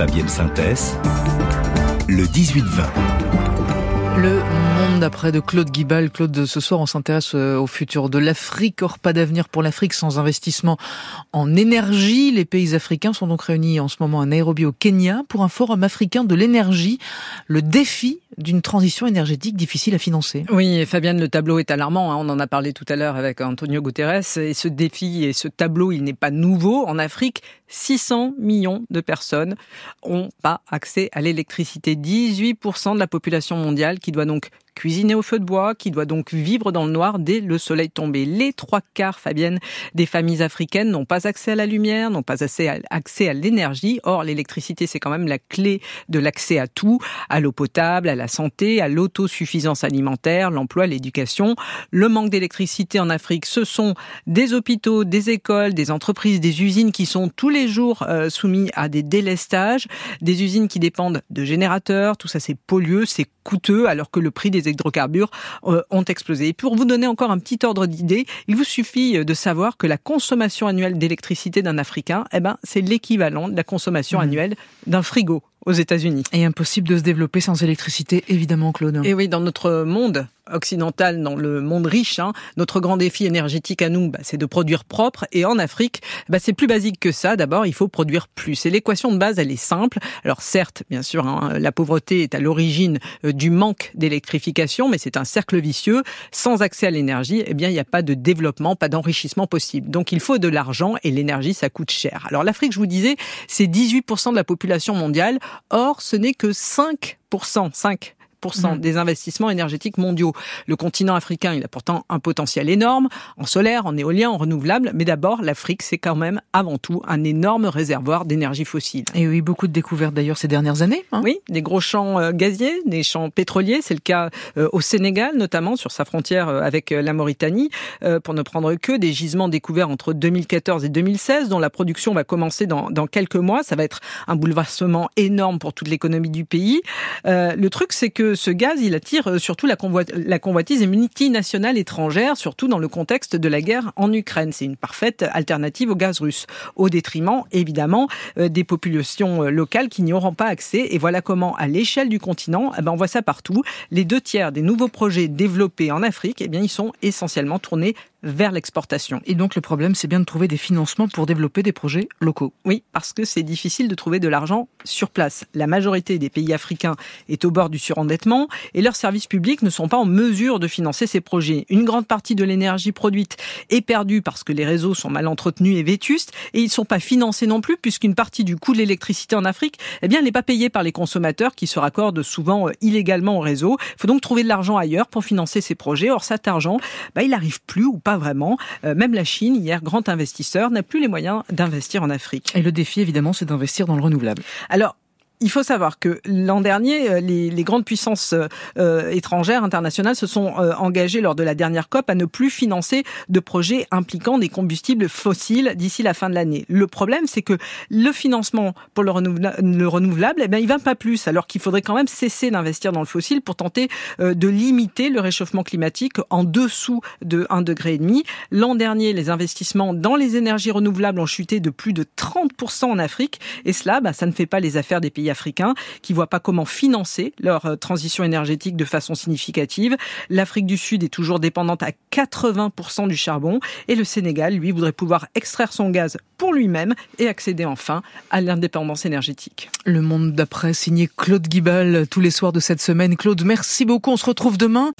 Fabienne Synthèse, le 18-20. Le monde d'après de Claude Guibal. Claude, ce soir, on s'intéresse euh, au futur de l'Afrique. Or, pas d'avenir pour l'Afrique sans investissement en énergie. Les pays africains sont donc réunis en ce moment à Nairobi au Kenya pour un forum africain de l'énergie. Le défi d'une transition énergétique difficile à financer. Oui, Fabienne, le tableau est alarmant. Hein. On en a parlé tout à l'heure avec Antonio Guterres. Et ce défi et ce tableau, il n'est pas nouveau. En Afrique, 600 millions de personnes ont pas accès à l'électricité. 18% de la population mondiale qui doit donc cuisiner au feu de bois, qui doit donc vivre dans le noir dès le soleil tombé. Les trois quarts, Fabienne, des familles africaines n'ont pas accès à la lumière, n'ont pas accès à, l'énergie. Or, l'électricité, c'est quand même la clé de l'accès à tout, à l'eau potable, à la santé, à l'autosuffisance alimentaire, l'emploi, l'éducation. Le manque d'électricité en Afrique, ce sont des hôpitaux, des écoles, des entreprises, des usines qui sont tous les jours euh, soumis à des délestages, des usines qui dépendent de générateurs. Tout ça, c'est pollueux, c'est coûteux, alors que le prix des hydrocarbures euh, ont explosé. Et pour vous donner encore un petit ordre d'idée, il vous suffit euh, de savoir que la consommation annuelle d'électricité d'un Africain, eh ben, c'est l'équivalent de la consommation mmh. annuelle d'un frigo aux États-Unis. Et impossible de se développer sans électricité, évidemment, Claude. Et oui, dans notre monde occidental, dans le monde riche, hein, notre grand défi énergétique à nous, bah, c'est de produire propre. Et en Afrique, bah, c'est plus basique que ça. D'abord, il faut produire plus. Et l'équation de base, elle est simple. Alors certes, bien sûr, hein, la pauvreté est à l'origine euh, du manque d'électrification, mais c'est un cercle vicieux. Sans accès à l'énergie, eh bien, il n'y a pas de développement, pas d'enrichissement possible. Donc, il faut de l'argent et l'énergie, ça coûte cher. Alors, l'Afrique, je vous disais, c'est 18% de la population mondiale. Or, ce n'est que 5%, 5 Mhm. des investissements énergétiques mondiaux. Le continent africain, il a pourtant un potentiel énorme en solaire, en éolien, en renouvelable, mais d'abord, l'Afrique, c'est quand même avant tout un énorme réservoir d'énergie fossile. Et oui, beaucoup de découvertes d'ailleurs ces dernières années. Hein. oui, des gros champs euh, gaziers, des champs pétroliers, c'est le cas euh, au Sénégal notamment, sur sa frontière euh, avec la Mauritanie, pour ne prendre que des gisements découverts entre 2014 et 2016, dont la production va commencer dans, dans quelques mois. Ça va être un bouleversement énorme pour toute l'économie du pays. le truc, c'est que ce gaz, il attire euh, surtout la, la convoitise des multinationales étrangères, surtout dans le contexte de la guerre en Ukraine. C'est une parfaite alternative au gaz russe, au détriment évidemment euh, des populations euh, locales qui n'y auront pas accès. Et voilà comment, à l'échelle du continent, eh ben on voit ça partout. Les deux tiers des nouveaux projets développés en Afrique, eh bien, ils sont essentiellement tournés vers l'exportation. Et donc le problème, c'est bien de trouver des financements pour développer des projets locaux. Oui, parce que c'est difficile de trouver de l'argent sur place. La majorité des pays africains est au bord du surendettement et leurs services publics ne sont pas en mesure de financer ces projets. Une grande partie de l'énergie produite est perdue parce que les réseaux sont mal entretenus et vétustes et ils ne sont pas financés non plus puisqu'une partie du coût de l'électricité en Afrique, eh bien, n'est pas payée par les consommateurs qui se raccordent souvent euh, illégalement au réseau. Il faut donc trouver de l'argent ailleurs pour financer ces projets. Or, cet argent, bah, il n'arrive plus ou pas vraiment. Euh, même la Chine, hier grand investisseur, n'a plus les moyens d'investir en Afrique. Et le défi, évidemment, c'est d'investir dans le renouvelable. Alors, il faut savoir que l'an dernier, euh, les, grandes puissances euh, étrangères, internationales, se sont euh, engagées lors de la dernière COP à ne plus financer de projets impliquant des combustibles fossiles d'ici la fin de l'année. Le problème, c'est que le financement pour le renouvelable, le renouvelable eh bien, il va pas plus, alors qu'il faudrait quand même cesser d'investir dans le fossile pour tenter de limiter le réchauffement climatique en dessous de 1,5 degré. L'an dernier, les investissements dans les énergies renouvelables ont chuté de plus de 30% en Afrique, et cela, bah, ça ne fait pas les affaires des pays africains qui voient pas comment financer leur euh, transition énergétique de façon significative. L'Afrique du Sud est toujours dépendante à 80% du charbon et le Sénégal, lui, voudrait pouvoir extraire son gaz pour lui-même et accéder enfin à l'indépendance énergétique. Le monde d'après, signé Claude Guibal, tous les soirs de cette semaine. Claude, merci beaucoup. On se retrouve demain.